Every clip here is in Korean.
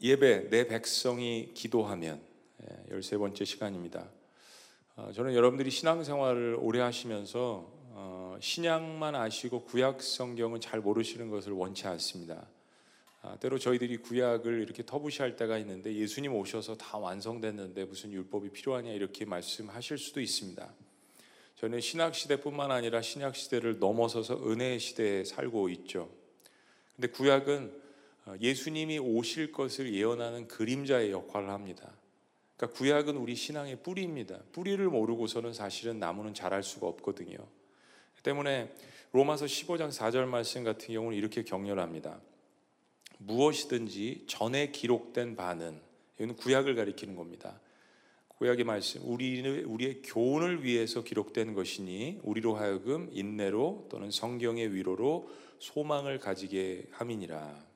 예배 내 백성이 기도하면 예, 열세 번째 시간입니다. 어, 저는 여러분들이 신앙생활을 오래 하시면서 어, 신약만 아시고 구약 성경은 잘 모르시는 것을 원치 않습니다. 아, 때로 저희들이 구약을 이렇게 터부시할 때가 있는데 예수님 오셔서 다 완성됐는데 무슨 율법이 필요하냐 이렇게 말씀하실 수도 있습니다. 저는 신약 시대뿐만 아니라 신약 시대를 넘어서서 은혜의 시대에 살고 있죠. 근데 구약은 어, 예수님이 오실 것을 예언하는 그림자의 역할을 합니다. 그러니까 구약은 우리 신앙의 뿌리입니다. 뿌리를 모르고서는 사실은 나무는 자랄 수가 없거든요. 때문에 로마서 15장 4절 말씀 같은 경우는 이렇게 격렬합니다. 무엇이든지 전에 기록된 바는 이건 구약을 가리키는 겁니다. 구약의 말씀 우리는 우리의 교훈을 위해서 기록된 것이니 우리로 하여금 인내로 또는 성경의 위로로 소망을 가지게 함이니라.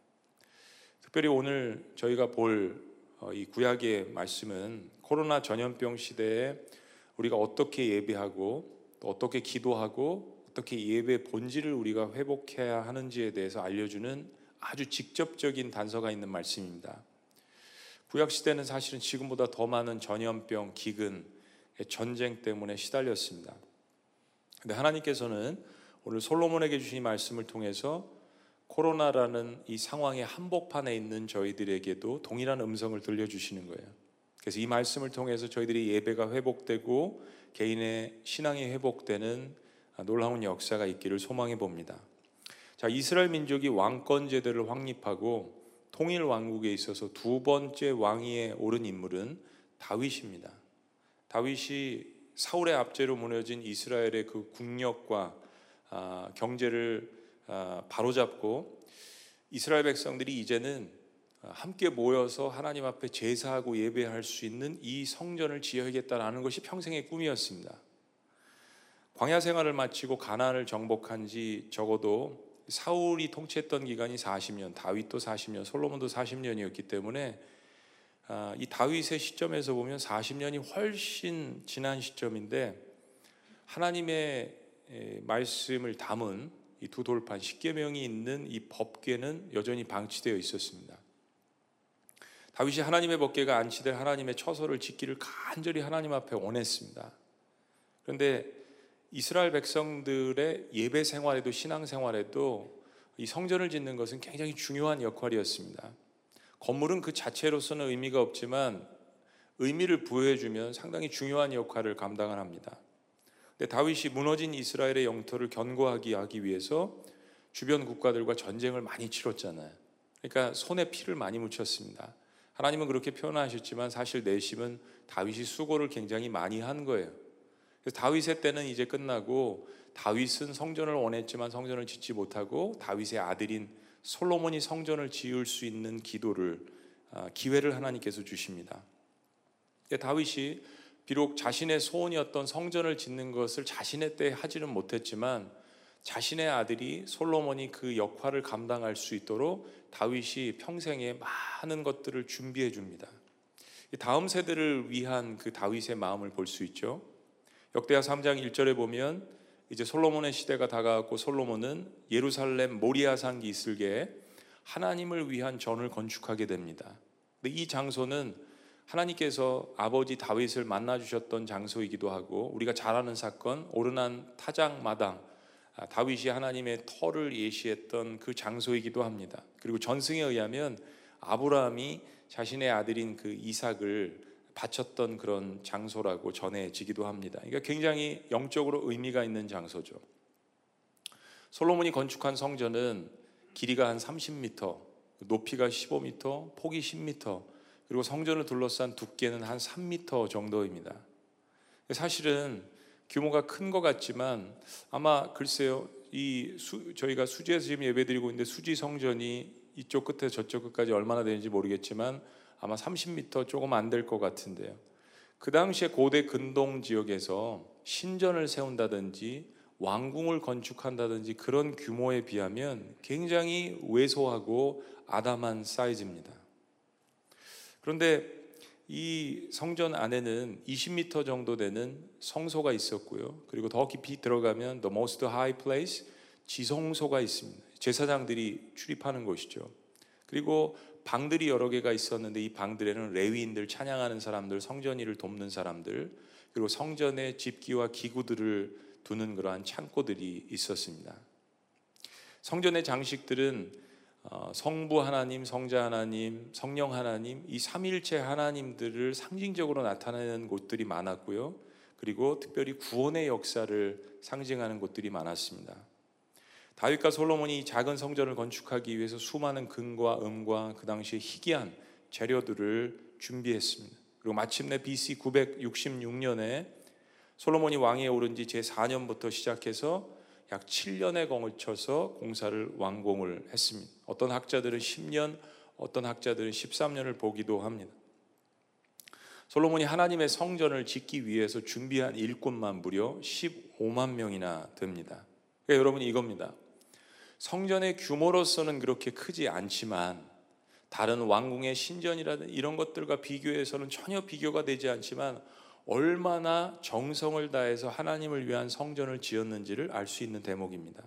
특별히 오늘 저희가 볼이 어, 구약의 말씀은 코로나 전염병 시대에 우리가 어떻게 예배하고 또 어떻게 기도하고 어떻게 예배 본질을 우리가 회복해야 하는지에 대해서 알려주는 아주 직접적인 단서가 있는 말씀입니다. 구약 시대는 사실은 지금보다 더 많은 전염병, 기근, 전쟁 때문에 시달렸습니다. 근데 하나님께서는 오늘 솔로몬에게 주신 말씀을 통해서 코로나라는 이 상황의 한복판에 있는 저희들에게도 동일한 음성을 들려주시는 거예요. 그래서 이 말씀을 통해서 저희들이 예배가 회복되고 개인의 신앙이 회복되는 놀라운 역사가 있기를 소망해 봅니다. 자, 이스라엘 민족이 왕권 제도를 확립하고 통일 왕국에 있어서 두 번째 왕위에 오른 인물은 다윗입니다. 다윗이 사울의 압제로 무너진 이스라엘의 그 국력과 아, 경제를 아, 바로잡고 이스라엘 백성들이 이제는 함께 모여서 하나님 앞에 제사하고 예배할 수 있는 이 성전을 지어야겠다라는 것이 평생의 꿈이었습니다. 광야 생활을 마치고 가나안을 정복한 지 적어도 사울이 통치했던 기간이 40년, 다윗도 40년, 솔로몬도 40년이었기 때문에 아, 이 다윗의 시점에서 보면 40년이 훨씬 지난 시점인데 하나님의 말씀을 담은 이 두 돌판 십계명이 있는 이 법궤는 여전히 방치되어 있었습니다. 다윗이 하나님의 법궤가 안치될 하나님의 처소를 짓기를 간절히 하나님 앞에 원했습니다. 그런데 이스라엘 백성들의 예배 생활에도 신앙 생활에도 이 성전을 짓는 것은 굉장히 중요한 역할이었습니다. 건물은 그 자체로서는 의미가 없지만 의미를 부여해 주면 상당히 중요한 역할을 감당을 합니다. 근데 다윗이 무너진 이스라엘의 영토를 견고하게 하기 위해서 주변 국가들과 전쟁을 많이 치렀잖아요. 그러니까 손에 피를 많이 묻혔습니다. 하나님은 그렇게 표현하셨지만 사실 내심은 다윗이 수고를 굉장히 많이 한 거예요. 그래서 다윗의 때는 이제 끝나고 다윗은 성전을 원했지만 성전을 짓지 못하고 다윗의 아들인 솔로몬이 성전을 지을 수 있는 기도를 아, 기회를 하나님께서 주십니다. 다윗이 비록 자신의 소원이었던 성전을 짓는 것을 자신의 때 하지는 못했지만 자신의 아들이 솔로몬이 그 역할을 감당할 수 있도록 다윗이 평생에 많은 것들을 준비해 줍니다. 다음 세대를 위한 그 다윗의 마음을 볼 수 있죠. 역대하 3장 1절에 보면 이제 솔로몬의 시대가 다가왔고 솔로몬은 예루살렘 모리아산 이슬계에 하나님을 위한 전을 건축하게 됩니다. 근데 이 장소는 하나님께서 아버지 다윗을 만나 주셨던 장소이기도 하고 우리가 잘 아는 사건 오르난 타작 마당 아, 다윗이 하나님의 터를 예시했던 그 장소이기도 합니다. 그리고 전승에 의하면 아브라함이 자신의 아들인 그 이삭을 바쳤던 그런 장소라고 전해지기도 합니다. 그러니까 굉장히 영적으로 의미가 있는 장소죠. 솔로몬이 건축한 성전은 길이가 한 30m, 높이가 15m, 폭이 10m, 그리고 성전을 둘러싼 두께는 한 3m 정도입니다. 사실은 규모가 큰 것 같지만 아마 글쎄요, 이 수, 저희가 수지에서 지금 예배드리고 있는데 수지 성전이 이쪽 끝에 저쪽 끝까지 얼마나 되는지 모르겠지만 아마 30m 조금 안 될 것 같은데요. 그 당시에 고대 근동 지역에서 신전을 세운다든지 왕궁을 건축한다든지 그런 규모에 비하면 굉장히 왜소하고 아담한 사이즈입니다. 그런데 이 성전 안에는 20m 정도 되는 성소가 있었고요. 그리고 더 깊이 들어가면 The Most High Place 지성소가 있습니다. 제사장들이 출입하는 곳이죠. 그리고 방들이 여러 개가 있었는데 이 방들에는 레위인들 찬양하는 사람들, 성전 일을 돕는 사람들, 그리고 성전의 집기와 기구들을 두는 그러한 창고들이 있었습니다. 성전의 장식들은 어, 성부 하나님, 성자 하나님, 성령 하나님 이 삼일체 하나님들을 상징적으로 나타내는 곳들이 많았고요. 그리고 특별히 구원의 역사를 상징하는 곳들이 많았습니다. 다윗과 솔로몬이 작은 성전을 건축하기 위해서 수많은 금과 음과 그 당시에 희귀한 재료들을 준비했습니다. 그리고 마침내 BC 966년에 솔로몬이 왕위에 오른 지 제4년부터 시작해서 약 7년에 걸쳐서 공사를 완공을 했습니다. 어떤 학자들은 10년, 어떤 학자들은 13년을 보기도 합니다. 솔로몬이 하나님의 성전을 짓기 위해서 준비한 일꾼만 무려 15만 명이나 됩니다. 그러니까 여러분 이겁니다. 성전의 규모로서는 그렇게 크지 않지만 다른 왕궁의 신전이라든 이런 것들과 비교해서는 전혀 비교가 되지 않지만 얼마나 정성을 다해서 하나님을 위한 성전을 지었는지를 알 수 있는 대목입니다.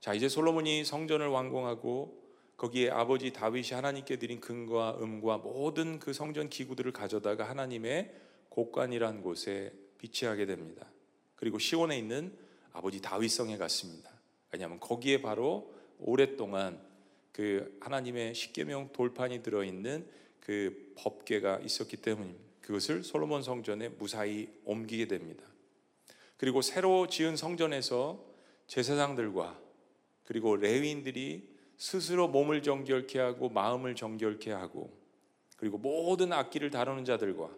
자, 이제 솔로몬이 성전을 완공하고 거기에 아버지 다윗이 하나님께 드린 금과 음과 모든 그 성전 기구들을 가져다가 하나님의 곡관이란 곳에 비치하게 됩니다. 그리고 시온에 있는 아버지 다윗성에 갔습니다. 왜냐하면 거기에 바로 오랫동안 그 하나님의 십계명 돌판이 들어 있는 그 법궤가 있었기 때문입니다. 그것을 솔로몬 성전에 무사히 옮기게 됩니다. 그리고 새로 지은 성전에서 제사장들과 그리고 레위인들이 스스로 몸을 정결케 하고 마음을 정결케 하고 그리고 모든 악기를 다루는 자들과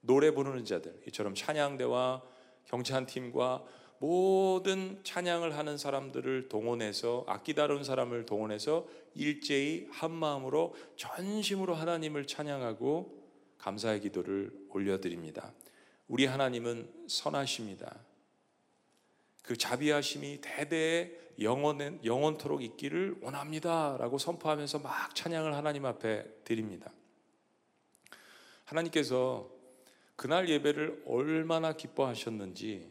노래 부르는 자들 이처럼 찬양대와 경찰 팀과 모든 찬양을 하는 사람들을 동원해서 악기 다루는 사람을 동원해서 일제히 한 마음으로 전심으로 하나님을 찬양하고 감사의 기도를 올려드립니다. 우리 하나님은 선하십니다. 그 자비하심이 대대에 영원 영원토록 있기를 원합니다 라고 선포하면서 막 찬양을 하나님 앞에 드립니다. 하나님께서 그날 예배를 얼마나 기뻐하셨는지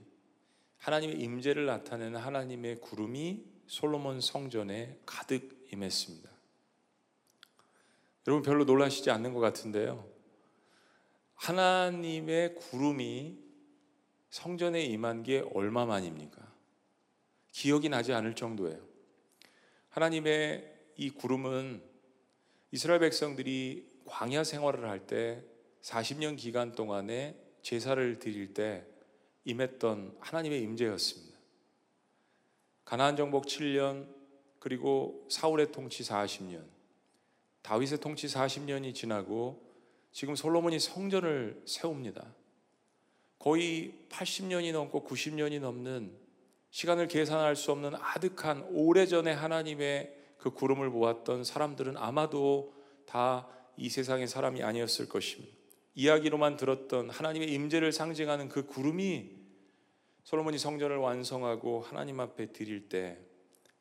하나님의 임재를 나타내는 하나님의 구름이 솔로몬 성전에 가득 임했습니다. 여러분 별로 놀라시지 않는 것 같은데요. 하나님의 구름이 성전에 임한 게 얼마만입니까? 기억이 나지 않을 정도예요. 하나님의 이 구름은 이스라엘 백성들이 광야 생활을 할 때 40년 기간 동안에 제사를 드릴 때 임했던 하나님의 임재였습니다. 가나안 정복 7년 그리고 사울의 통치 40년 다윗의 통치 40년이 지나고 지금 솔로몬이 성전을 세웁니다. 거의 80년이 넘고 90년이 넘는 시간을 계산할 수 없는 아득한 오래전에 하나님의 그 구름을 보았던 사람들은 아마도 다 이 세상의 사람이 아니었을 것입니다. 이야기로만 들었던 하나님의 임재를 상징하는 그 구름이 솔로몬이 성전을 완성하고 하나님 앞에 드릴 때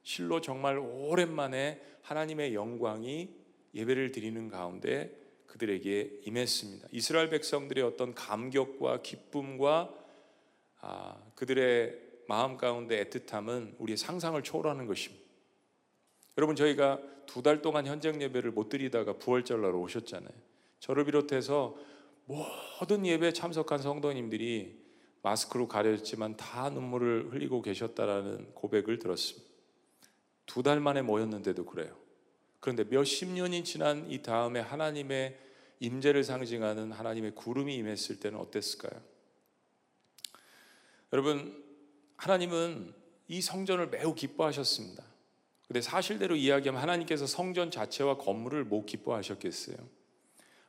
실로 정말 오랜만에 하나님의 영광이 예배를 드리는 가운데 그들에게 임했습니다. 이스라엘 백성들의 어떤 감격과 기쁨과 아, 그들의 마음 가운데 애틋함은 우리의 상상을 초월하는 것입니다. 여러분 저희가 두 달 동안 현장 예배를 못 드리다가 부활절날 오셨잖아요. 저를 비롯해서 모든 예배에 참석한 성도님들이 마스크로 가려졌지만 다 눈물을 흘리고 계셨다라는 고백을 들었습니다. 두 달 만에 모였는데도 그래요. 그런데 몇십 년이 지난 이 다음에 하나님의 임재를 상징하는 하나님의 구름이 임했을 때는 어땠을까요? 여러분 하나님은 이 성전을 매우 기뻐하셨습니다. 근데 사실대로 이야기하면 하나님께서 성전 자체와 건물을 못 기뻐하셨겠어요?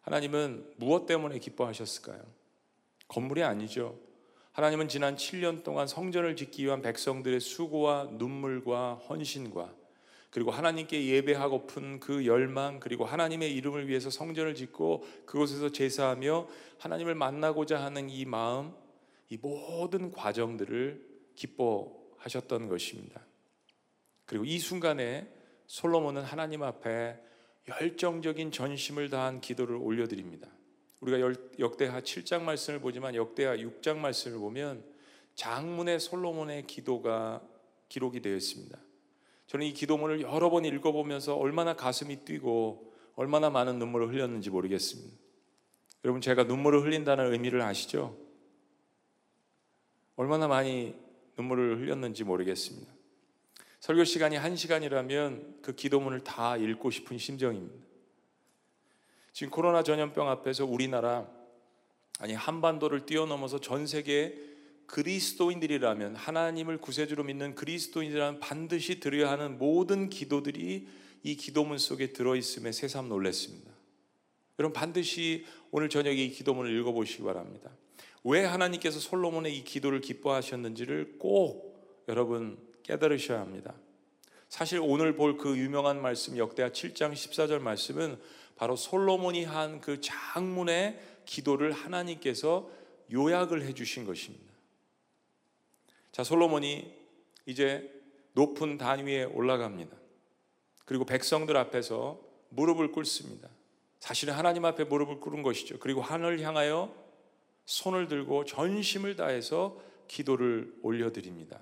하나님은 무엇 때문에 기뻐하셨을까요? 건물이 아니죠. 하나님은 지난 7년 동안 성전을 짓기 위한 백성들의 수고와 눈물과 헌신과 그리고 하나님께 예배하고픈 그 열망 그리고 하나님의 이름을 위해서 성전을 짓고 그곳에서 제사하며 하나님을 만나고자 하는 이 마음 이 모든 과정들을 기뻐하셨던 것입니다. 그리고 이 순간에 솔로몬은 하나님 앞에 열정적인 전심을 다한 기도를 올려드립니다. 우리가 역대하 7장 말씀을 보지만 역대하 6장 말씀을 보면 장문의 솔로몬의 기도가 기록이 되어 있습니다. 저는 이 기도문을 여러 번 읽어보면서 얼마나 가슴이 뛰고 얼마나 많은 눈물을 흘렸는지 모르겠습니다. 여러분 제가 눈물을 흘린다는 의미를 아시죠? 얼마나 많이 눈물을 흘렸는지 모르겠습니다. 설교 시간이 한 시간이라면 그 기도문을 다 읽고 싶은 심정입니다. 지금 코로나 전염병 앞에서 우리나라 아니 한반도를 뛰어넘어서 전 세계 그리스도인들이라면 하나님을 구세주로 믿는 그리스도인이라면 반드시 드려야 하는 모든 기도들이 이 기도문 속에 들어 있음에 새삼 놀랐습니다. 여러분 반드시 오늘 저녁에 이 기도문을 읽어 보시기 바랍니다. 왜 하나님께서 솔로몬의 이 기도를 기뻐하셨는지를 꼭 여러분 깨달으셔야 합니다. 사실 오늘 볼 그 유명한 말씀 역대하 7장 14절 말씀은 바로 솔로몬이 한 그 장문의 기도를 하나님께서 요약을 해 주신 것입니다. 자, 솔로몬이 이제 높은 단 위에 올라갑니다. 그리고 백성들 앞에서 무릎을 꿇습니다. 사실은 하나님 앞에 무릎을 꿇은 것이죠. 그리고 하늘 향하여 손을 들고 전심을 다해서 기도를 올려드립니다.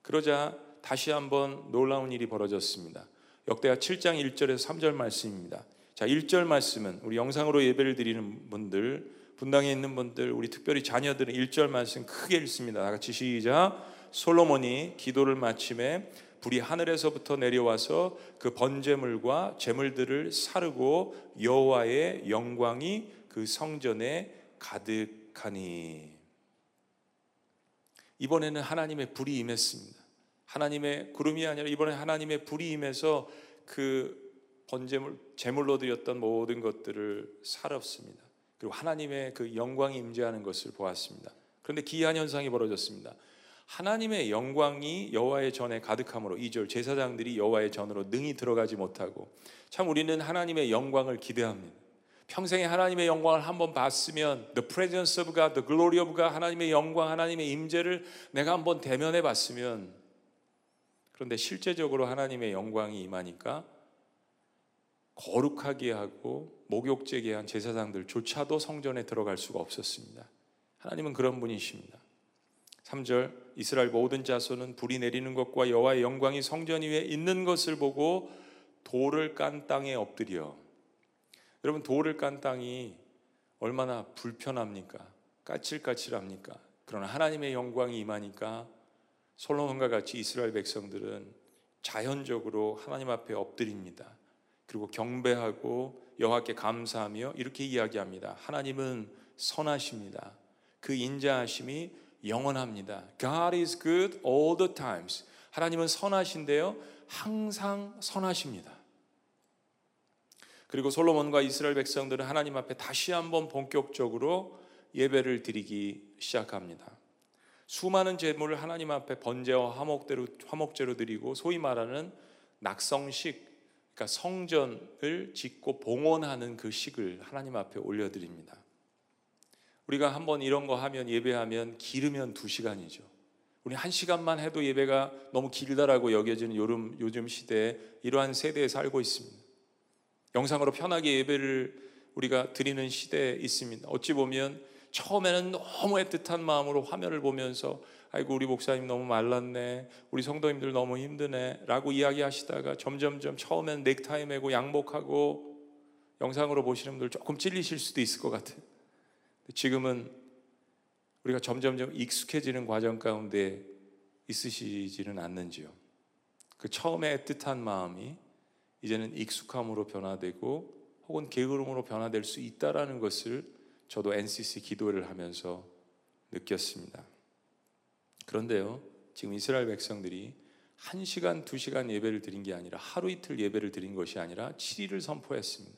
그러자 다시 한번 놀라운 일이 벌어졌습니다. 역대하 7장 1절에서 3절 말씀입니다. 자, 1절 말씀은 우리 영상으로 예배를 드리는 분들, 분당에 있는 분들, 우리 특별히 자녀들은 1절 말씀 크게 읽습니다. 다 같이 시작. 솔로몬이 기도를 마침에 불이 하늘에서부터 내려와서 그 번제물과 제물들을 사르고 여호와의 영광이 그 성전에 가득하니 이번에는 하나님의 불이 임했습니다. 하나님의 구름이 아니라 이번에 하나님의 불이 임해서 그 번제물 제물로 드렸던 모든 것들을 살았습니다. 그리고 하나님의 그 영광이 임재하는 것을 보았습니다. 그런데 기이한 현상이 벌어졌습니다. 하나님의 영광이 여호와의 전에 가득함으로 2절 제사장들이 여호와의 전으로 능히 들어가지 못하고 참 우리는 하나님의 영광을 기대합니다. 평생에 하나님의 영광을 한번 봤으면 the presence of God, the glory of God 하나님의 영광, 하나님의 임재를 내가 한번 대면해 봤으면 그런데 실제적으로 하나님의 영광이 임하니까 거룩하게 하고 목욕제게 한 제사장들조차도 성전에 들어갈 수가 없었습니다. 하나님은 그런 분이십니다. 3절 이스라엘 모든 자손은 불이 내리는 것과 여호와의 영광이 성전 위에 있는 것을 보고 돌을 깐 땅에 엎드려 여러분 돌을 깐 땅이 얼마나 불편합니까? 까칠까칠합니까? 그러나 하나님의 영광이 임하니까 솔로몬과 같이 이스라엘 백성들은 자연적으로 하나님 앞에 엎드립니다. 그리고 경배하고 여호와께 감사하며 이렇게 이야기합니다. 하나님은 선하십니다. 그 인자하심이 영원합니다. God is good all the times. 하나님은 선하신데요. 항상 선하십니다. 그리고 솔로몬과 이스라엘 백성들은 하나님 앞에 다시 한번 본격적으로 예배를 드리기 시작합니다. 수많은 제물을 하나님 앞에 번제와 화목대로 화목제로 드리고 소위 말하는 낙성식 그러니까 성전을 짓고 봉헌하는 그 식을 하나님 앞에 올려드립니다. 우리가 한번 이런 거 하면 예배하면 기르면 두 시간이죠. 우리 한 시간만 해도 예배가 너무 길다라고 여겨지는 요즘, 요즘 시대에 이러한 세대에 살고 있습니다. 영상으로 편하게 예배를 우리가 드리는 시대에 있습니다. 어찌 보면 처음에는 너무 애틋한 마음으로 화면을 보면서 아이고 우리 목사님 너무 말랐네. 우리 성도님들 너무 힘드네. 라고 이야기하시다가 점점점 처음엔 넥타이 매고 양복하고 영상으로 보시는 분들 조금 찔리실 수도 있을 것 같아요. 지금은 우리가 점점점 익숙해지는 과정 가운데 있으시지는 않는지요. 그 처음에 애틋한 마음이 이제는 익숙함으로 변화되고 혹은 게으름으로 변화될 수 있다라는 것을 저도 NCC 기도를 하면서 느꼈습니다. 그런데요, 지금 이스라엘 백성들이 한 시간, 두 시간 예배를 드린 게 아니라 하루 이틀 예배를 드린 것이 아니라 7일을 선포했습니다.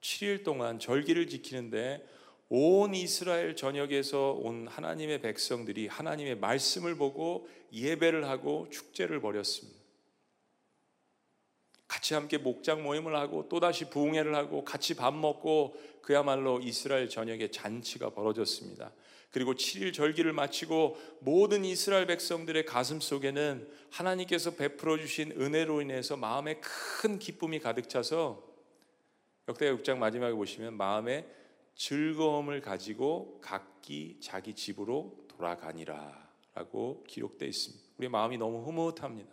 7일 동안 절기를 지키는데 온 이스라엘 전역에서 온 하나님의 백성들이 하나님의 말씀을 보고 예배를 하고 축제를 벌였습니다. 같이 함께 목장 모임을 하고 또다시 부흥회를 하고 같이 밥 먹고 그야말로 이스라엘 전역에 잔치가 벌어졌습니다. 그리고 7일 절기를 마치고 모든 이스라엘 백성들의 가슴 속에는 하나님께서 베풀어 주신 은혜로 인해서 마음에 큰 기쁨이 가득 차서 역대하 6장 마지막에 보시면 마음에 즐거움을 가지고 각기 자기 집으로 돌아가니라라고 기록되어 있습니다. 우리 마음이 너무 흐뭇합니다.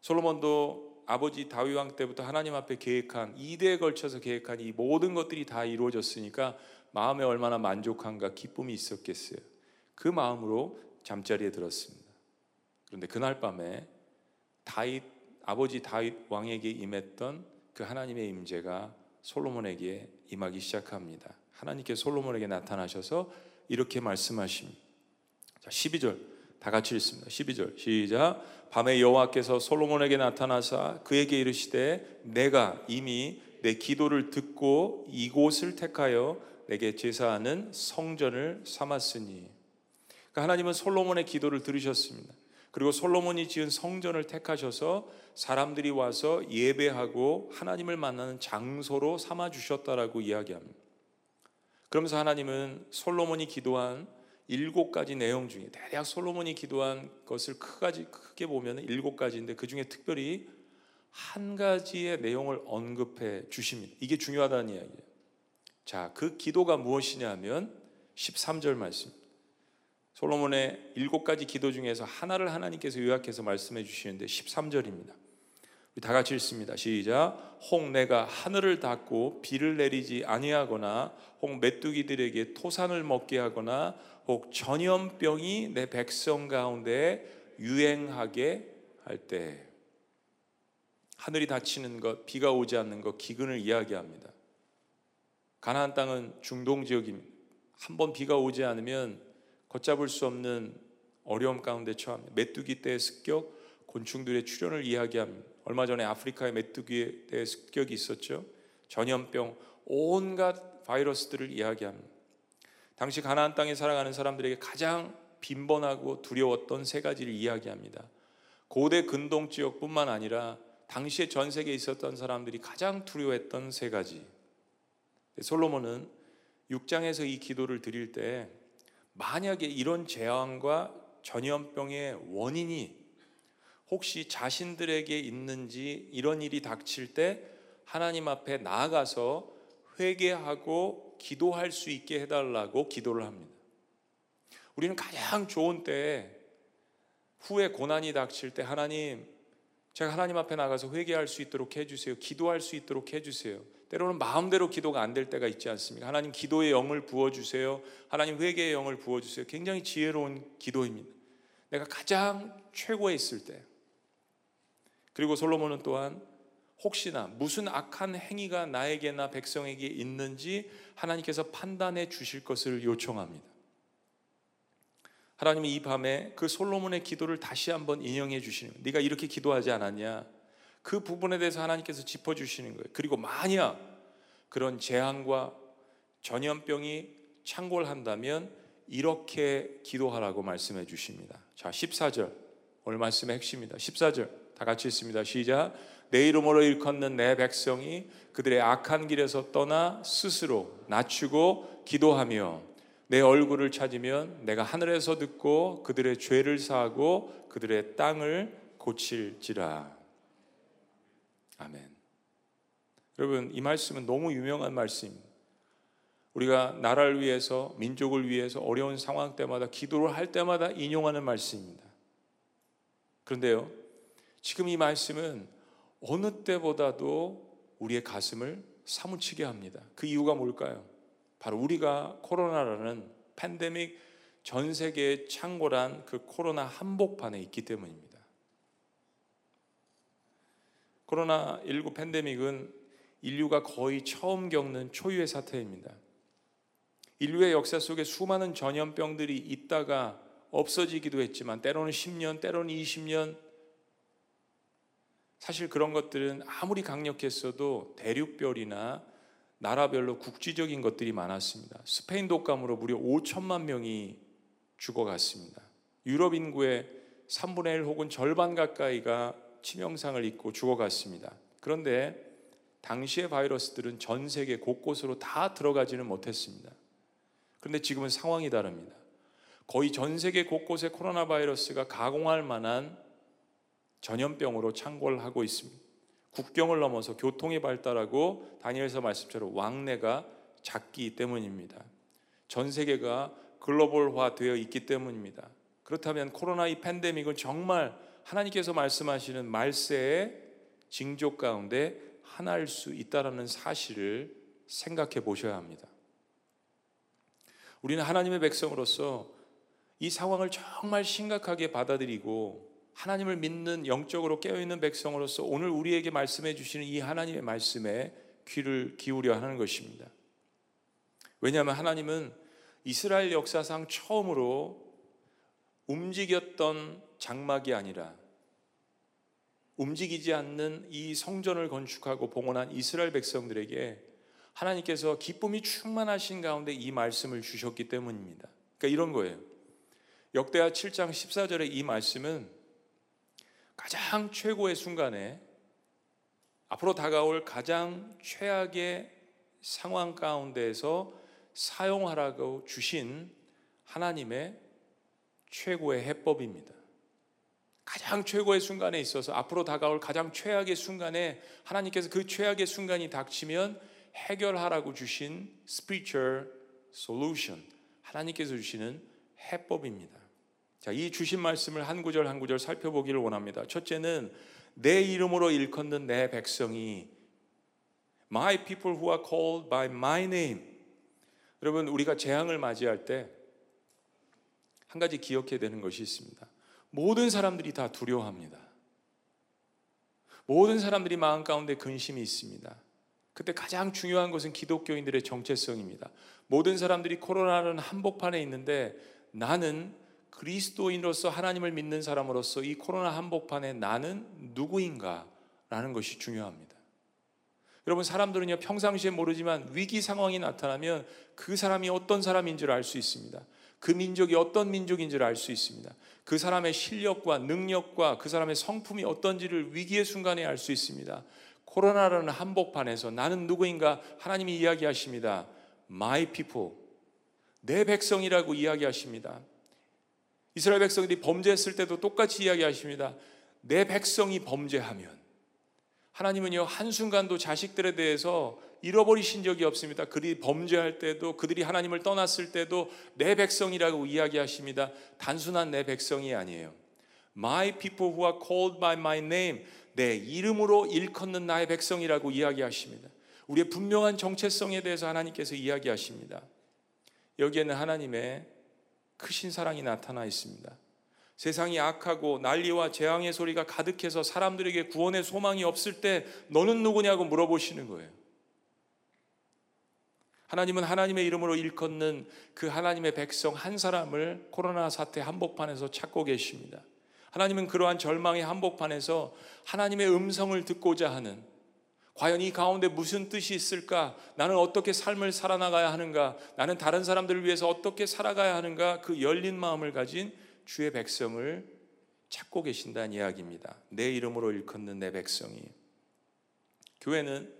솔로몬도 아버지 다윗 왕 때부터 하나님 앞에 계획한 2대에 걸쳐서 계획한 이 모든 것들이 다 이루어졌으니까 마음에 얼마나 만족한가 기쁨이 있었겠어요. 그 마음으로 잠자리에 들었습니다. 그런데 그날 밤에 다윗 아버지 다윗 왕에게 임했던 그 하나님의 임재가 솔로몬에게 임하기 시작합니다. 하나님께 솔로몬에게 나타나셔서 이렇게 말씀하십니다. 자, 12절 다 같이 읽습니다. 12절 시작. 밤에 여호와께서 솔로몬에게 나타나사 그에게 이르시되 내가 이미 내 기도를 듣고 이곳을 택하여 내게 제사하는 성전을 삼았으니 그러니까 하나님은 솔로몬의 기도를 들으셨습니다. 그리고 솔로몬이 지은 성전을 택하셔서 사람들이 와서 예배하고 하나님을 만나는 장소로 삼아 주셨다라고 이야기합니다. 그러면서 하나님은 솔로몬이 기도한 일곱 가지 내용 중에 대략 솔로몬이 기도한 것을 크가지 크게 보면 일곱 가지인데 그 중에 특별히 한 가지의 내용을 언급해 주십니다. 이게 중요하다는 이야기예요. 자, 그 기도가 무엇이냐면 13절 말씀. 솔로몬의 일곱 가지 기도 중에서 하나를 하나님께서 요약해서 말씀해 주시는데 13절입니다. 다 같이 읽습니다. 시작. 혹 내가 하늘을 닫고 비를 내리지 아니하거나 혹 메뚜기들에게 토산을 먹게 하거나 혹 전염병이 내 백성 가운데 유행하게 할 때 하늘이 닫히는 것, 비가 오지 않는 것, 기근을 이야기합니다. 가나안 땅은 중동 지역입니다. 한 번 비가 오지 않으면 걷잡을 수 없는 어려움 가운데 처합니다. 메뚜기 때 습격, 곤충들의 출현을 이야기합니다. 얼마 전에 아프리카의 메뚜기에 대해 습격이 있었죠. 전염병, 온갖 바이러스들을 이야기합니다. 당시 가나안 땅에 살아가는 사람들에게 가장 빈번하고 두려웠던 세 가지를 이야기합니다. 고대 근동 지역뿐만 아니라 당시에 전 세계에 있었던 사람들이 가장 두려워했던 세 가지. 솔로몬은 6장에서 이 기도를 드릴 때 만약에 이런 재앙과 전염병의 원인이 혹시 자신들에게 있는지 이런 일이 닥칠 때 하나님 앞에 나아가서 회개하고 기도할 수 있게 해달라고 기도를 합니다. 우리는 가장 좋은 때 후에 고난이 닥칠 때 하나님 제가 하나님 앞에 나가서 회개할 수 있도록 해주세요. 기도할 수 있도록 해주세요. 때로는 마음대로 기도가 안 될 때가 있지 않습니까? 하나님 기도의 영을 부어주세요. 하나님 회개의 영을 부어주세요. 굉장히 지혜로운 기도입니다. 내가 가장 최고에 있을 때. 그리고 솔로몬은 또한 혹시나 무슨 악한 행위가 나에게나 백성에게 있는지 하나님께서 판단해 주실 것을 요청합니다. 하나님이 이 밤에 그 솔로몬의 기도를 다시 한번 인용해 주시는 거예요. 네가 이렇게 기도하지 않았냐? 그 부분에 대해서 하나님께서 짚어 주시는 거예요. 그리고 만약 그런 재앙과 전염병이 창궐한다면 이렇게 기도하라고 말씀해 주십니다. 자, 14절. 오늘 말씀의 핵심입니다. 14절. 다 같이 있습니다. 시작. 내 이름으로 일컫는 내 백성이 그들의 악한 길에서 떠나 스스로 낮추고 기도하며 내 얼굴을 찾으면 내가 하늘에서 듣고 그들의 죄를 사하고 그들의 땅을 고칠지라. 아멘. 여러분, 이 말씀은 너무 유명한 말씀입니다. 우리가 나라를 위해서, 민족을 위해서 어려운 상황 때마다 기도를 할 때마다 인용하는 말씀입니다. 그런데요, 지금 이 말씀은 어느 때보다도 우리의 가슴을 사무치게 합니다. 그 이유가 뭘까요? 바로 우리가 코로나라는 팬데믹 전 세계에 창궐한 그 코로나 한복판에 있기 때문입니다. 코로나 19 팬데믹은 인류가 거의 처음 겪는 초유의 사태입니다. 인류의 역사 속에 수많은 전염병들이 있다가 없어지기도 했지만 때로는 10년, 때로는 20년 사실 그런 것들은 아무리 강력했어도 대륙별이나 나라별로 국지적인 것들이 많았습니다. 스페인 독감으로 무려 5천만 명이 죽어갔습니다. 유럽 인구의 3분의 1 혹은 절반 가까이가 치명상을 입고 죽어갔습니다. 그런데 당시의 바이러스들은 전 세계 곳곳으로 다 들어가지는 못했습니다. 그런데 지금은 상황이 다릅니다. 거의 전 세계 곳곳에 코로나 바이러스가 가공할 만한 전염병으로 창궐하고 있습니다. 국경을 넘어서 교통이 발달하고 다니엘서 말씀처럼 왕래가 작기 때문입니다. 전 세계가 글로벌화 되어 있기 때문입니다. 그렇다면 코로나 이 팬데믹은 정말 하나님께서 말씀하시는 말세의 징조 가운데 하나일 수 있다라는 사실을 생각해 보셔야 합니다. 우리는 하나님의 백성으로서 이 상황을 정말 심각하게 받아들이고 하나님을 믿는 영적으로 깨어있는 백성으로서 오늘 우리에게 말씀해 주시는 이 하나님의 말씀에 귀를 기울여 하는 것입니다. 왜냐하면 하나님은 이스라엘 역사상 처음으로 움직였던 장막이 아니라 움직이지 않는 이 성전을 건축하고 봉헌한 이스라엘 백성들에게 하나님께서 기쁨이 충만하신 가운데 이 말씀을 주셨기 때문입니다. 그러니까 이런 거예요. 역대하 7장 14절의 이 말씀은 가장 최고의 순간에 앞으로 다가올 가장 최악의 상황 가운데에서 사용하라고 주신 하나님의 최고의 해법입니다. 가장 최고의 순간에 있어서 앞으로 다가올 가장 최악의 순간에 하나님께서 그 최악의 순간이 닥치면 해결하라고 주신 spiritual solution 하나님께서 주시는 해법입니다. 자, 이 주신 말씀을 한 구절 한 구절 살펴보기를 원합니다. 첫째는 내 이름으로 일컫는 내 백성이 my people who are called by my name 여러분 우리가 재앙을 맞이할 때 한 가지 기억해야 되는 것이 있습니다. 모든 사람들이 다 두려워합니다. 모든 사람들이 마음 가운데 근심이 있습니다. 그때 가장 중요한 것은 기독교인들의 정체성입니다. 모든 사람들이 코로나는 한복판에 있는데 나는 그리스도인으로서 하나님을 믿는 사람으로서 이 코로나 한복판에 나는 누구인가? 라는 것이 중요합니다. 여러분, 사람들은요, 평상시에 모르지만 위기 상황이 나타나면 그 사람이 어떤 사람인 줄알수 있습니다. 그 민족이 어떤 민족인 줄알수 있습니다. 그 사람의 실력과 능력과 그 사람의 성품이 어떤지를 위기의 순간에 알 수 있습니다. 코로나라는 한복판에서 나는 누구인가 하나님이 이야기하십니다. My people. 내 백성이라고 이야기하십니다. 이스라엘 백성들이 범죄했을 때도 똑같이 이야기하십니다. 내 백성이 범죄하면 하나님은요 한순간도 자식들에 대해서 잃어버리신 적이 없습니다. 그들이 범죄할 때도 그들이 하나님을 떠났을 때도 내 백성이라고 이야기하십니다. 단순한 내 백성이 아니에요. My people who are called by my name 내 이름으로 일컫는 나의 백성이라고 이야기하십니다. 우리의 분명한 정체성에 대해서 하나님께서 이야기하십니다. 여기에는 하나님의 크신 사랑이 나타나 있습니다. 세상이 악하고 난리와 재앙의 소리가 가득해서 사람들에게 구원의 소망이 없을 때 너는 누구냐고 물어보시는 거예요. 하나님은 하나님의 이름으로 일컫는 그 하나님의 백성 한 사람을 코로나 사태 한복판에서 찾고 계십니다. 하나님은 그러한 절망의 한복판에서 하나님의 음성을 듣고자 하는 과연 이 가운데 무슨 뜻이 있을까? 나는 어떻게 삶을 살아나가야 하는가? 나는 다른 사람들을 위해서 어떻게 살아가야 하는가? 그 열린 마음을 가진 주의 백성을 찾고 계신다는 이야기입니다. 내 이름으로 일컫는 내 백성이. 교회는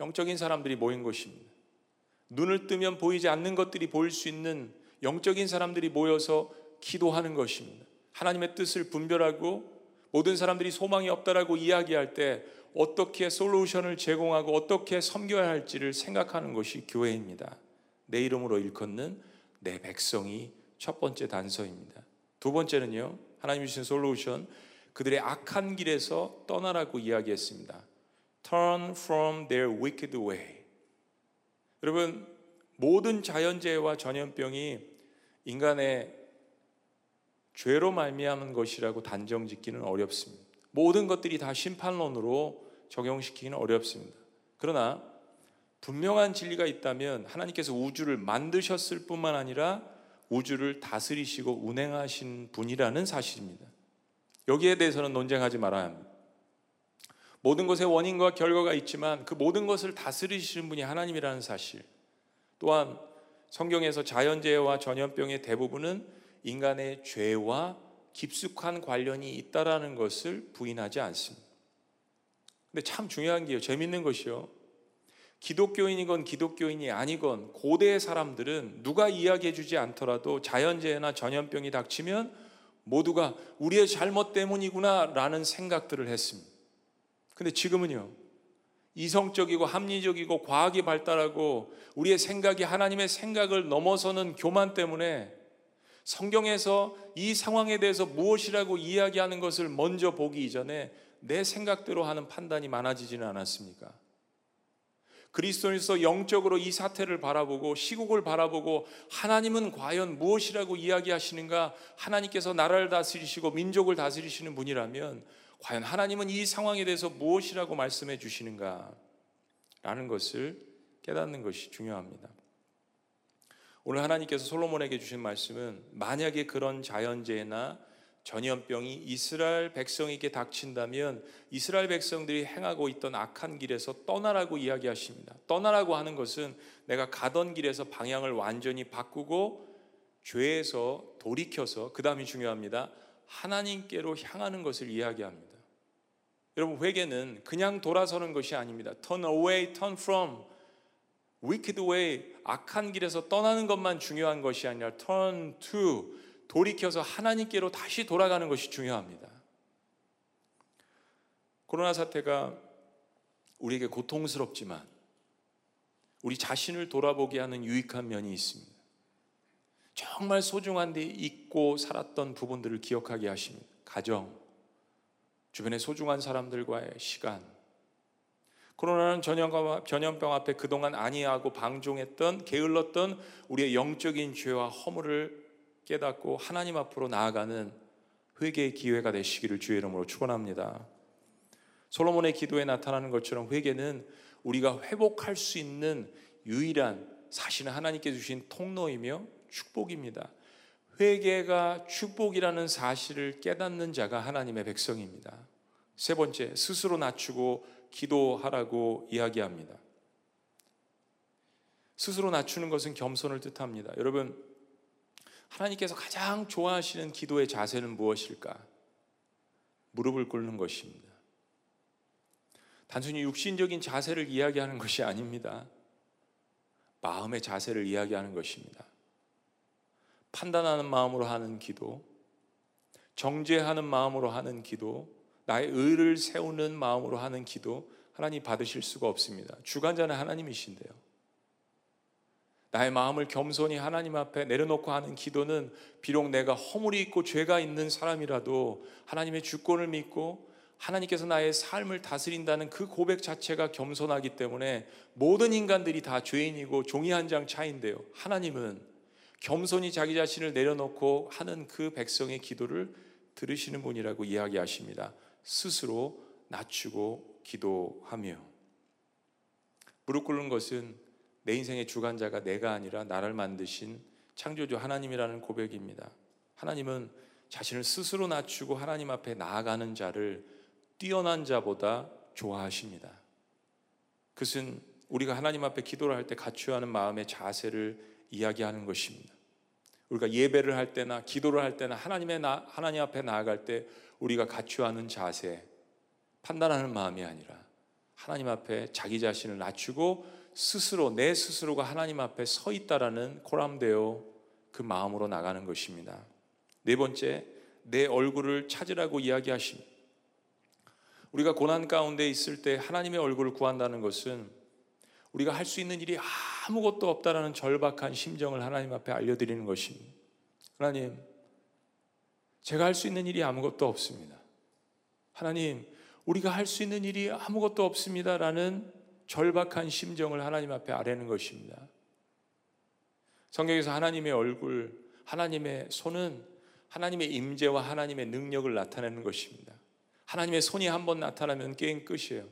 영적인 사람들이 모인 곳입니다. 눈을 뜨면 보이지 않는 것들이 보일 수 있는 영적인 사람들이 모여서 기도하는 것입니다. 하나님의 뜻을 분별하고 모든 사람들이 소망이 없다라고 이야기할 때 어떻게 솔루션을 제공하고 어떻게 섬겨야 할지를 생각하는 것이 교회입니다. 내 이름으로 일컫는 내 백성이 첫 번째 단서입니다. 두 번째는요. 하나님 주신 솔루션 그들의 악한 길에서 떠나라고 이야기했습니다. Turn from their wicked way. 여러분 모든 자연재해와 전염병이 인간의 죄로 말미암은 것이라고 단정짓기는 어렵습니다. 모든 것들이 다 심판론으로 적용시키기는 어렵습니다. 그러나 분명한 진리가 있다면 하나님께서 우주를 만드셨을 뿐만 아니라 우주를 다스리시고 운행하신 분이라는 사실입니다. 여기에 대해서는 논쟁하지 말아야 합니다. 모든 것의 원인과 결과가 있지만 그 모든 것을 다스리시는 분이 하나님이라는 사실. 또한 성경에서 자연재해와 전염병의 대부분은 인간의 죄와 깊숙한 관련이 있다라는 것을 부인하지 않습니다. 근데 참 중요한 게요. 재밌는 것이요. 기독교인이건 기독교인이 아니건 고대의 사람들은 누가 이야기해 주지 않더라도 자연재해나 전염병이 닥치면 모두가 우리의 잘못 때문이구나 라는 생각들을 했습니다. 근데 지금은요. 이성적이고 합리적이고 과학이 발달하고 우리의 생각이 하나님의 생각을 넘어서는 교만 때문에 성경에서 이 상황에 대해서 무엇이라고 이야기하는 것을 먼저 보기 이전에 내 생각대로 하는 판단이 많아지지는 않았습니까? 그리스도인서 영적으로 이 사태를 바라보고 시국을 바라보고 하나님은 과연 무엇이라고 이야기하시는가? 하나님께서 나라를 다스리시고 민족을 다스리시는 분이라면 과연 하나님은 이 상황에 대해서 무엇이라고 말씀해 주시는가? 라는 것을 깨닫는 것이 중요합니다. 오늘 하나님께서 솔로몬에게 주신 말씀은 만약에 그런 자연재해나 전염병이 이스라엘 백성에게 닥친다면 이스라엘 백성들이 행하고 있던 악한 길에서 떠나라고 이야기하십니다. 떠나라고 하는 것은 내가 가던 길에서 방향을 완전히 바꾸고 죄에서 돌이켜서 그 다음이 중요합니다. 하나님께로 향하는 것을 이야기합니다. 여러분 회개는 그냥 돌아서는 것이 아닙니다. Turn away, turn from wicked way 악한 길에서 떠나는 것만 중요한 것이 아니라 turn to 돌이켜서 하나님께로 다시 돌아가는 것이 중요합니다. 코로나 사태가 우리에게 고통스럽지만 우리 자신을 돌아보게 하는 유익한 면이 있습니다. 정말 소중한 데 잊고 살았던 부분들을 기억하게 하십니다. 가정, 주변의 소중한 사람들과의 시간. 코로나는 전염병 앞에 그동안 안이하고 방종했던, 게을렀던 우리의 영적인 죄와 허물을 깨닫고 하나님 앞으로 나아가는 회개의 기회가 되시기를 주의 이름으로 축원합니다. 솔로몬의 기도에 나타나는 것처럼 회개는 우리가 회복할 수 있는 유일한 사실은 하나님께 주신 통로이며 축복입니다. 회개가 축복이라는 사실을 깨닫는 자가 하나님의 백성입니다. 세 번째, 스스로 낮추고 기도하라고 이야기합니다. 스스로 낮추는 것은 겸손을 뜻합니다. 여러분, 하나님께서 가장 좋아하시는 기도의 자세는 무엇일까? 무릎을 꿇는 것입니다. 단순히 육신적인 자세를 이야기하는 것이 아닙니다. 마음의 자세를 이야기하는 것입니다. 판단하는 마음으로 하는 기도, 정죄하는 마음으로 하는 기도, 나의 의를 세우는 마음으로 하는 기도, 하나님 받으실 수가 없습니다. 주관자는 하나님이신데요. 나의 마음을 겸손히 하나님 앞에 내려놓고 하는 기도는 비록 내가 허물이 있고 죄가 있는 사람이라도 하나님의 주권을 믿고 하나님께서 나의 삶을 다스린다는 그 고백 자체가 겸손하기 때문에 모든 인간들이 다 죄인이고 종이 한 장 차인데요. 하나님은 겸손히 자기 자신을 내려놓고 하는 그 백성의 기도를 들으시는 분이라고 이야기하십니다. 스스로 낮추고 기도하며 무릎 꿇는 것은 내 인생의 주관자가 내가 아니라 나를 만드신 창조주 하나님이라는 고백입니다. 하나님은 자신을 스스로 낮추고 하나님 앞에 나아가는 자를 뛰어난 자보다 좋아하십니다. 그것은 우리가 하나님 앞에 기도를 할 때 갖춰야 하는 마음의 자세를 이야기하는 것입니다. 우리가 예배를 할 때나 기도를 할 때나 하나님의 나, 하나님 앞에 나아갈 때 우리가 갖춰야 하는 자세, 판단하는 마음이 아니라 하나님 앞에 자기 자신을 낮추고 스스로 내 스스로가 하나님 앞에 서 있다라는 코람데오 그 마음으로 나가는 것입니다. 네 번째, 내 얼굴을 찾으라고 이야기하십니다. 우리가 고난 가운데 있을 때 하나님의 얼굴을 구한다는 것은 우리가 할 수 있는 일이 아무것도 없다라는 절박한 심정을 하나님 앞에 알려드리는 것입니다. 하나님, 제가 할 수 있는 일이 아무것도 없습니다. 하나님, 우리가 할 수 있는 일이 아무것도 없습니다라는 절박한 심정을 하나님 앞에 아뢰는 것입니다. 성경에서 하나님의 얼굴, 하나님의 손은 하나님의 임재와 하나님의 능력을 나타내는 것입니다. 하나님의 손이 한 번 나타나면 게임 끝이에요.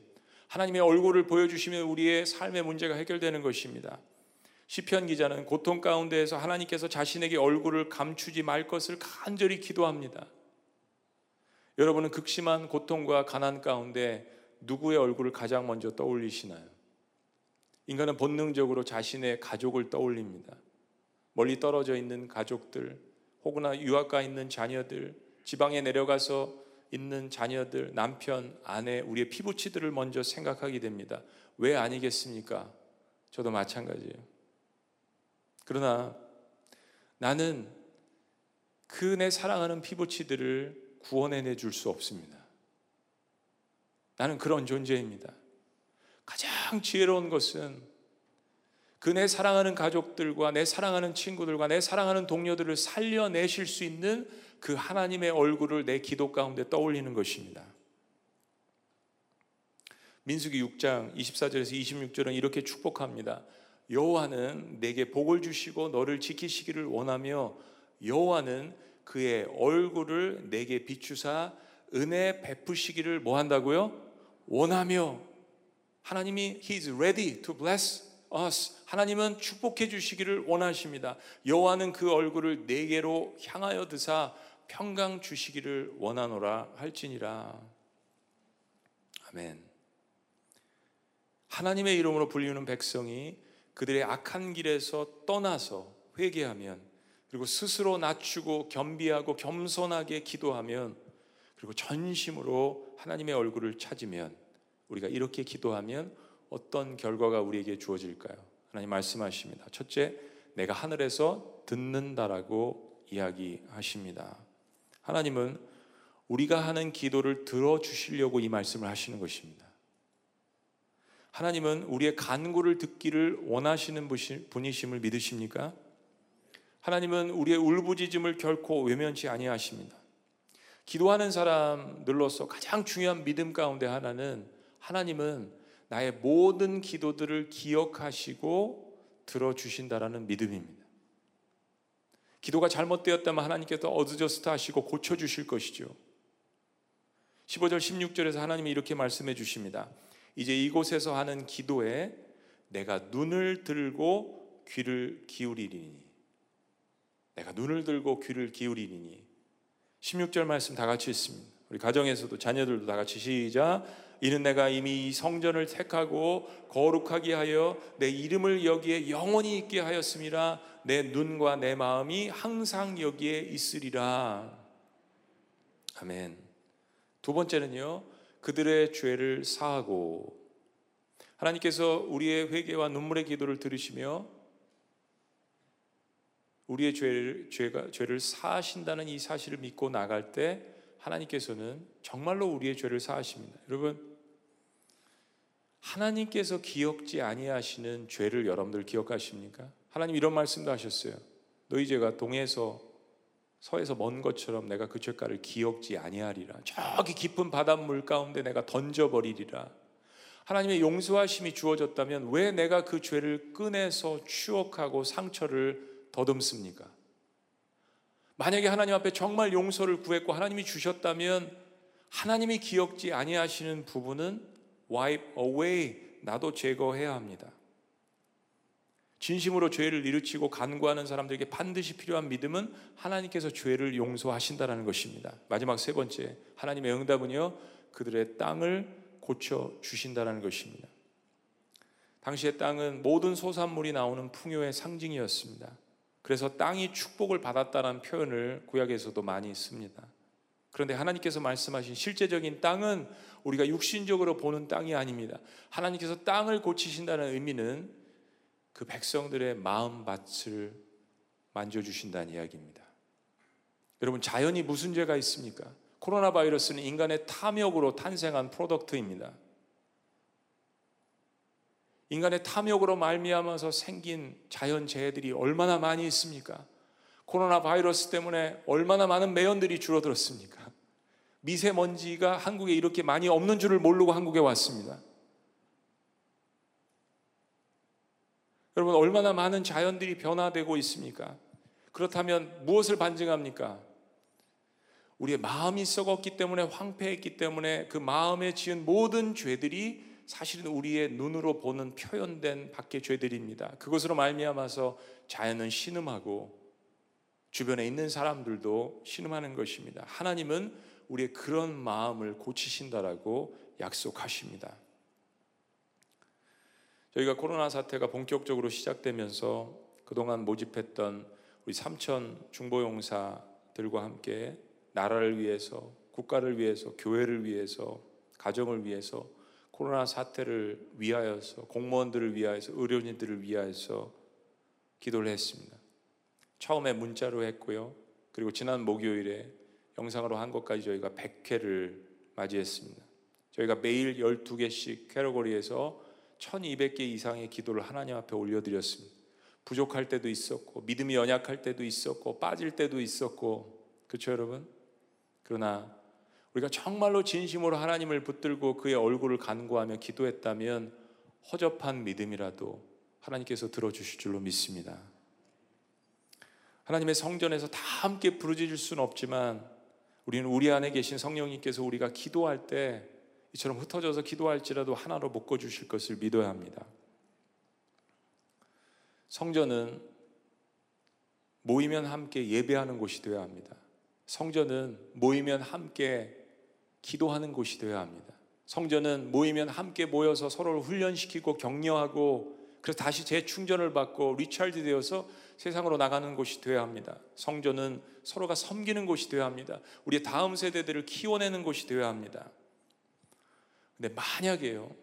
하나님의 얼굴을 보여주시면 우리의 삶의 문제가 해결되는 것입니다. 시편 기자는 고통 가운데에서 하나님께서 자신에게 얼굴을 감추지 말 것을 간절히 기도합니다. 여러분은 극심한 고통과 가난 가운데 누구의 얼굴을 가장 먼저 떠올리시나요? 인간은 본능적으로 자신의 가족을 떠올립니다. 멀리 떨어져 있는 가족들, 혹은 유학가 있는 자녀들, 지방에 내려가서 있는 자녀들, 남편, 아내, 우리의 피부치들을 먼저 생각하게 됩니다. 왜 아니겠습니까? 저도 마찬가지예요. 그러나 나는 그 내 사랑하는 피부치들을 구원해내 줄 수 없습니다. 나는 그런 존재입니다. 가장 지혜로운 것은 그 내 사랑하는 가족들과 내 사랑하는 친구들과 내 사랑하는 동료들을 살려내실 수 있는 그 하나님의 얼굴을 내 기도 가운데 떠올리는 것입니다. 민수기 6장 24절에서 26절은 이렇게 축복합니다. 여호와는 내게 복을 주시고 너를 지키시기를 원하며 여호와는 그의 얼굴을 내게 비추사 은혜 베푸시기를 뭐 한다고요? 원하며 하나님이 He is ready to bless us. 하나님은 축복해 주시기를 원하십니다. 여호와는 그 얼굴을 내게로 향하여 드사 평강 주시기를 원하노라 할지니라. 아멘. 하나님의 이름으로 불리는 백성이 그들의 악한 길에서 떠나서 회개하면 그리고 스스로 낮추고 겸비하고 겸손하게 기도하면 그리고 전심으로 하나님의 얼굴을 찾으면 우리가 이렇게 기도하면 어떤 결과가 우리에게 주어질까요? 하나님 말씀하십니다. 첫째, 내가 하늘에서 듣는다라고 이야기하십니다. 하나님은 우리가 하는 기도를 들어주시려고 이 말씀을 하시는 것입니다. 하나님은 우리의 간구를 듣기를 원하시는 분이심을 믿으십니까? 하나님은 우리의 울부짖음을 결코 외면치 아니하십니다. 기도하는 사람들로서 가장 중요한 믿음 가운데 하나는 하나님은 나의 모든 기도들을 기억하시고 들어주신다라는 믿음입니다. 기도가 잘못되었다면 하나님께서 adjust 하시고 고쳐주실 것이죠. 15절, 16절에서 하나님이 이렇게 말씀해 주십니다. 이제 이곳에서 하는 기도에 내가 눈을 들고 귀를 기울이리니. 내가 눈을 들고 귀를 기울이리니. 16절 말씀 다 같이 읽습니다. 우리 가정에서도 자녀들도 다 같이 시작. 이는 내가 이미 이 성전을 택하고 거룩하게 하여 내 이름을 여기에 영원히 있게 하였음이라 내 눈과 내 마음이 항상 여기에 있으리라. 아멘. 두 번째는요. 그들의 죄를 사하고 하나님께서 우리의 회개와 눈물의 기도를 들으시며 우리의 죄를, 죄가, 죄를 사하신다는 이 사실을 믿고 나갈 때 하나님께서는 정말로 우리의 죄를 사하십니다. 여러분, 하나님께서 기억지 아니하시는 죄를 여러분들 기억하십니까? 하나님 이런 말씀도 하셨어요. 너희 죄가 동에서 서에서 먼 것처럼 내가 그 죄가를 기억지 아니하리라. 저기 깊은 바닷물 가운데 내가 던져버리리라. 하나님의 용서하심이 주어졌다면 왜 내가 그 죄를 꺼내서 추억하고 상처를 더듬습니까? 만약에 하나님 앞에 정말 용서를 구했고 하나님이 주셨다면 하나님이 기억지 아니하시는 부분은 wipe away 나도 제거해야 합니다. 진심으로 죄를 일으키고 간구하는 사람들에게 반드시 필요한 믿음은 하나님께서 죄를 용서하신다라는 것입니다. 마지막 세 번째 하나님의 응답은요 그들의 땅을 고쳐 주신다라는 것입니다. 당시의 땅은 모든 소산물이 나오는 풍요의 상징이었습니다. 그래서 땅이 축복을 받았다는 표현을 구약에서도 많이 씁니다. 그런데 하나님께서 말씀하신 실제적인 땅은 우리가 육신적으로 보는 땅이 아닙니다. 하나님께서 땅을 고치신다는 의미는 그 백성들의 마음밭을 만져주신다는 이야기입니다. 여러분, 자연이 무슨 죄가 있습니까? 코로나 바이러스는 인간의 탐욕으로 탄생한 프로덕트입니다. 인간의 탐욕으로 말미암아서 생긴 자연 재해들이 얼마나 많이 있습니까? 코로나 바이러스 때문에 얼마나 많은 매연들이 줄어들었습니까? 미세먼지가 한국에 이렇게 많이 없는 줄을 모르고 한국에 왔습니다. 여러분 얼마나 많은 자연들이 변화되고 있습니까? 그렇다면 무엇을 반증합니까? 우리의 마음이 썩었기 때문에 황폐했기 때문에 그 마음에 지은 모든 죄들이 사실은 우리의 눈으로 보는 표현된 밖의 죄들입니다. 그것으로 말미암아서 자연은 신음하고 주변에 있는 사람들도 신음하는 것입니다. 하나님은 우리의 그런 마음을 고치신다라고 약속하십니다. 저희가 코로나 사태가 본격적으로 시작되면서 그동안 모집했던 우리 삼천 중보용사들과 함께 나라를 위해서, 국가를 위해서, 교회를 위해서, 가정을 위해서 코로나 사태를 위하여서 공무원들을 위하여서 의료인들을 위하여서 기도를 했습니다. 처음에 문자로 했고요. 그리고 지난 목요일에 영상으로 한 것까지 저희가 100회를 맞이했습니다. 저희가 매일 12개씩 캐러거리에서 1200개 이상의 기도를 하나님 앞에 올려드렸습니다. 부족할 때도 있었고 믿음이 연약할 때도 있었고 빠질 때도 있었고 그렇죠 여러분? 그러나 우리가 정말로 진심으로 하나님을 붙들고 그의 얼굴을 간구하며 기도했다면 허접한 믿음이라도 하나님께서 들어주실 줄로 믿습니다. 하나님의 성전에서 다 함께 부르짖을 수는 없지만 우리는 우리 안에 계신 성령님께서 우리가 기도할 때 이처럼 흩어져서 기도할지라도 하나로 묶어 주실 것을 믿어야 합니다. 성전은 모이면 함께 예배하는 곳이 되어야 합니다. 성전은 모이면 함께 기도하는 곳이 되어야 합니다. 성전은 모이면 함께 모여서 서로를 훈련시키고 격려하고 그래서 다시 재충전을 받고 recharged 되어서 세상으로 나가는 곳이 되어야 합니다. 성전은 서로가 섬기는 곳이 되어야 합니다. 우리의 다음 세대들을 키워내는 곳이 되어야 합니다. 근데 만약에요.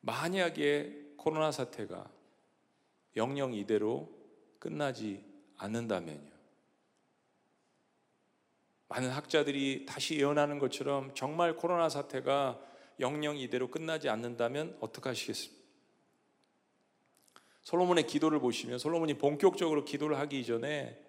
만약에 코로나 사태가 영영 이대로 끝나지 않는다면요. 많은 학자들이 다시 예언하는 것처럼 정말 코로나 사태가 영영 이대로 끝나지 않는다면 어떻게 하시겠습니까? 솔로몬의 기도를 보시면 솔로몬이 본격적으로 기도를 하기 이전에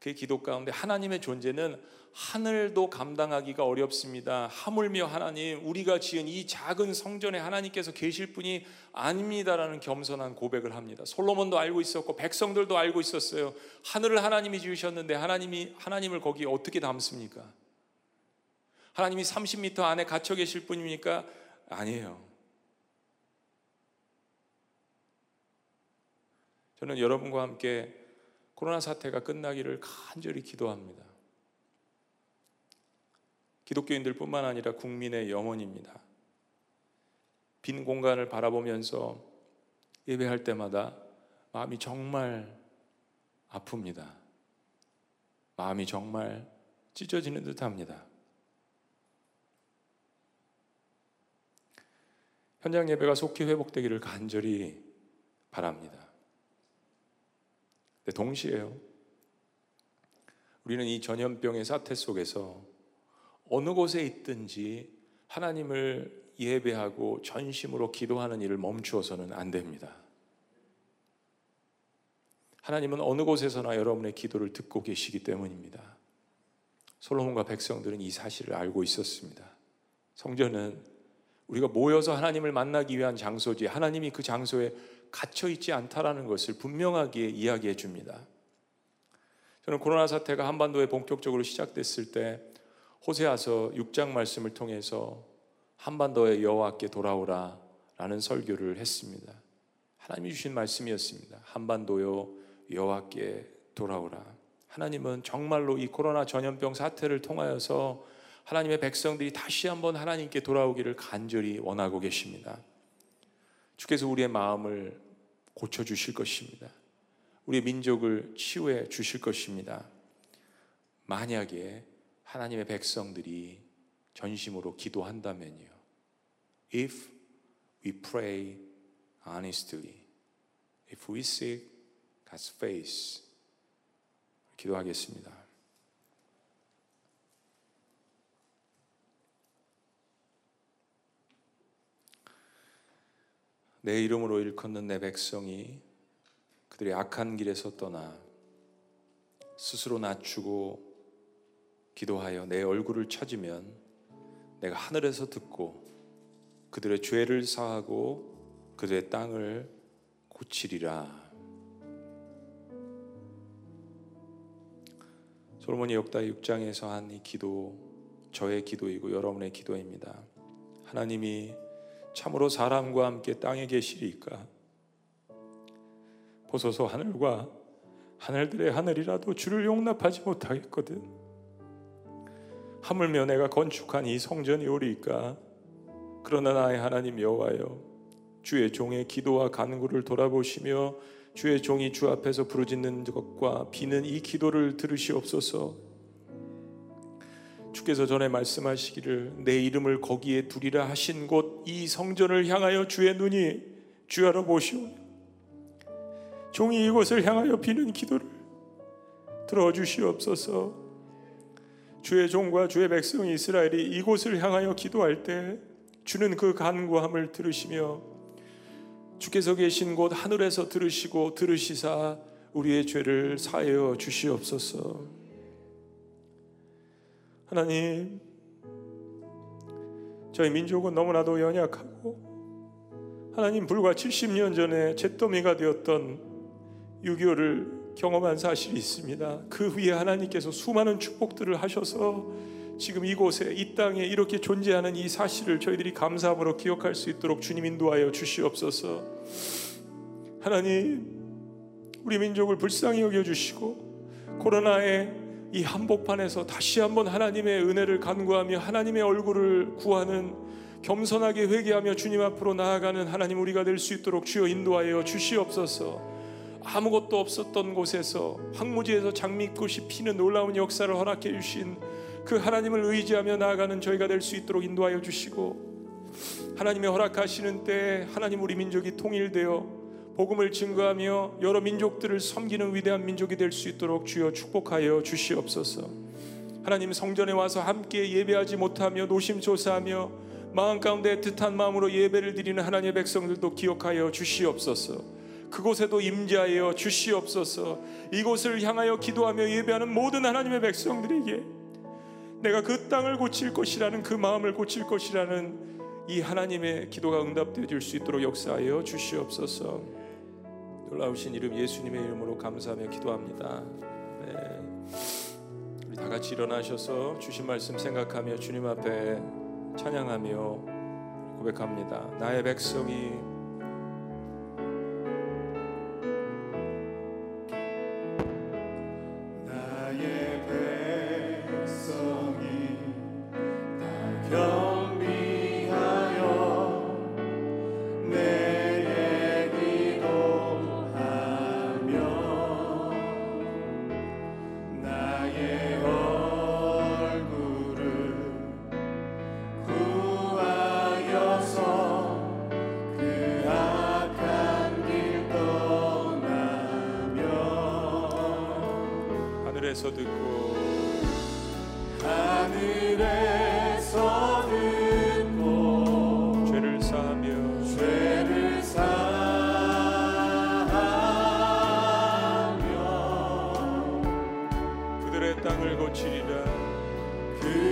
그의 기도 가운데 하나님의 존재는 하늘도 감당하기가 어렵습니다. 하물며 하나님, 우리가 지은 이 작은 성전에 하나님께서 계실 분이 아닙니다라는 겸손한 고백을 합니다. 솔로몬도 알고 있었고 백성들도 알고 있었어요. 하늘을 하나님이 지으셨는데 하나님이 하나님을 거기에 어떻게 담습니까? 하나님이 30m 안에 갇혀 계실 분입니까? 아니에요. 저는 여러분과 함께 코로나 사태가 끝나기를 간절히 기도합니다. 기독교인들 뿐만 아니라 국민의 영혼입니다. 빈 공간을 바라보면서 예배할 때마다 마음이 정말 아픕니다. 마음이 정말 찢어지는 듯 합니다. 현장 예배가 속히 회복되기를 간절히 바랍니다. 동시에요. 우리는 이 전염병의 사태 속에서 어느 곳에 있든지 하나님을 예배하고 전심으로 기도하는 일을 멈추어서는 안 됩니다. 하나님은 어느 곳에서나 여러분의 기도를 듣고 계시기 때문입니다. 솔로몬과 백성들은 이 사실을 알고 있었습니다. 성전은 우리가 모여서 하나님을 만나기 위한 장소지 하나님이 그 장소에 갇혀 있지 않다라는 것을 분명하게 이야기해 줍니다. 저는 코로나 사태가 한반도에 본격적으로 시작됐을 때 호세아서 6장 말씀을 통해서 한반도의 여호와께 돌아오라라는 설교를 했습니다. 하나님이 주신 말씀이었습니다. 한반도요 여호와께 돌아오라. 하나님은 정말로 이 코로나 전염병 사태를 통하여서 하나님의 백성들이 다시 한번 하나님께 돌아오기를 간절히 원하고 계십니다. 주께서 우리의 마음을 고쳐 주실 것입니다. 우리 민족을 치유해 주실 것입니다. 만약에 하나님의 백성들이 전심으로 기도한다면요. If we pray honestly, if we seek God's face, 기도하겠습니다. 내 이름으로 일컫는 내 백성이 그들의 악한 길에서 떠나 스스로 낮추고 기도하여 내 얼굴을 찾으면 내가 하늘에서 듣고 그들의 죄를 사하고 그들의 땅을 고치리라. 솔로몬이 역다 6장에서 한 이 기도 저의 기도이고 여러분의 기도입니다. 하나님이 참으로 사람과 함께 땅에 계시리까? 보소서 하늘과 하늘들의 하늘이라도 주를 용납하지 못하겠거든. 하물며 내가 건축한 이 성전이 오리까? 그러나 나의 하나님 여호와여, 주의 종의 기도와 간구를 돌아보시며 주의 종이 주 앞에서 부르짖는 것과 비는 이 기도를 들으시옵소서. 주께서 전에 말씀하시기를 내 이름을 거기에 두리라 하신 곳 이 성전을 향하여 주의 눈이 주하러 보시오 종이 이곳을 향하여 비는 기도를 들어주시옵소서 주의 종과 주의 백성 이스라엘이 이곳을 향하여 기도할 때 주는 그 간구함을 들으시며 주께서 계신 곳 하늘에서 들으시고 들으시사 우리의 죄를 사하여 주시옵소서. 하나님, 저희 민족은 너무나도 연약하고 하나님 불과 70년 전에 잿더미가 되었던 6.25를 경험한 사실이 있습니다. 그 위에 하나님께서 수많은 축복들을 하셔서 지금 이곳에 이 땅에 이렇게 존재하는 이 사실을 저희들이 감사함으로 기억할 수 있도록 주님 인도하여 주시옵소서. 하나님 우리 민족을 불쌍히 여겨 주시고 코로나의 이 한복판에서 다시 한번 하나님의 은혜를 간구하며 하나님의 얼굴을 구하는 겸손하게 회개하며 주님 앞으로 나아가는 하나님 우리가 될 수 있도록 주여 인도하여 주시옵소서. 아무것도 없었던 곳에서 황무지에서 장미꽃이 피는 놀라운 역사를 허락해 주신 그 하나님을 의지하며 나아가는 저희가 될 수 있도록 인도하여 주시고 하나님의 허락하시는 때 하나님 우리 민족이 통일되어 복음을 증거하며 여러 민족들을 섬기는 위대한 민족이 될 수 있도록 주여 축복하여 주시옵소서. 하나님 성전에 와서 함께 예배하지 못하며 노심초사하며 마음 가운데 뜻한 마음으로 예배를 드리는 하나님의 백성들도 기억하여 주시옵소서. 그곳에도 임재하여 주시옵소서. 이곳을 향하여 기도하며 예배하는 모든 하나님의 백성들에게 내가 그 땅을 고칠 것이라는 그 마음을 고칠 것이라는 이 하나님의 기도가 응답되어 수 있도록 역사하여 주시옵소서. 놀라우신 이름 예수님의 이름으로 감사하며 기도합니다. 네. 우리 다 같이 일어나셔서 주신 말씀 생각하며 주님 앞에 찬양하며 고백합니다. 나의 백성이 그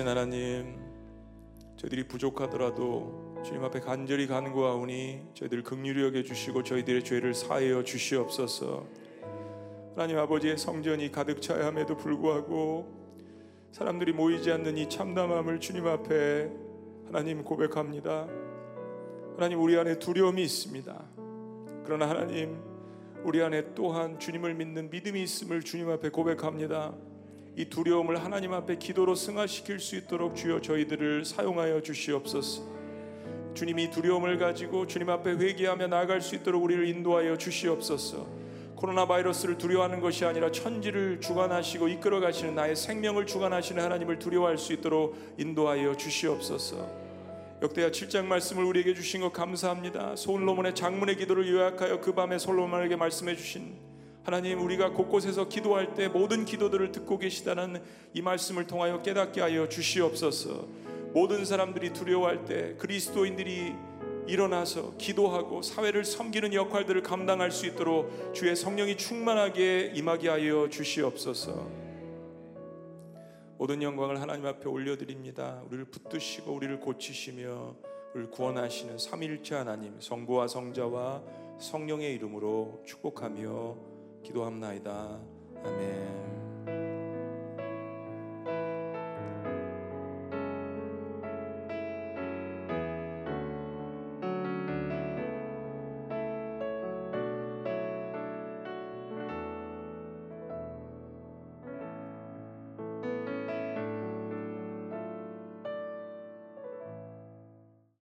살아계신 하나님, 저희들이 부족하더라도 주님 앞에 간절히 간구하오니 저희들 극률히 여겨 주시고 저희들의 죄를 사하여 주시옵소서. 하나님 아버지의 성전이 가득 차야 함에도 불구하고 사람들이 모이지 않는 이 참담함을 주님 앞에 하나님 고백합니다. 하나님 우리 안에 두려움이 있습니다. 그러나 하나님 우리 안에 또한 주님을 믿는 믿음이 있음을 주님 앞에 고백합니다. 이 두려움을 하나님 앞에 기도로 승화시킬 수 있도록 주여 저희들을 사용하여 주시옵소서. 주님이 두려움을 가지고 주님 앞에 회개하며 나아갈 수 있도록 우리를 인도하여 주시옵소서. 코로나 바이러스를 두려워하는 것이 아니라 천지를 주관하시고 이끌어 가시는 나의 생명을 주관하시는 하나님을 두려워할 수 있도록 인도하여 주시옵소서. 역대하 7장 말씀을 우리에게 주신 것 감사합니다. 솔로몬의 장문의 기도를 요약하여 그 밤에 솔로몬에게 말씀해 주신 하나님 우리가 곳곳에서 기도할 때 모든 기도들을 듣고 계시다는 이 말씀을 통하여 깨닫게 하여 주시옵소서. 모든 사람들이 두려워할 때 그리스도인들이 일어나서 기도하고 사회를 섬기는 역할들을 감당할 수 있도록 주의 성령이 충만하게 임하게 하여 주시옵소서. 모든 영광을 하나님 앞에 올려드립니다. 우리를 붙드시고 우리를 고치시며 우리를 구원하시는 삼일체 하나님 성부와 성자와 성령의 이름으로 축복하며 기도합나이다. 아멘.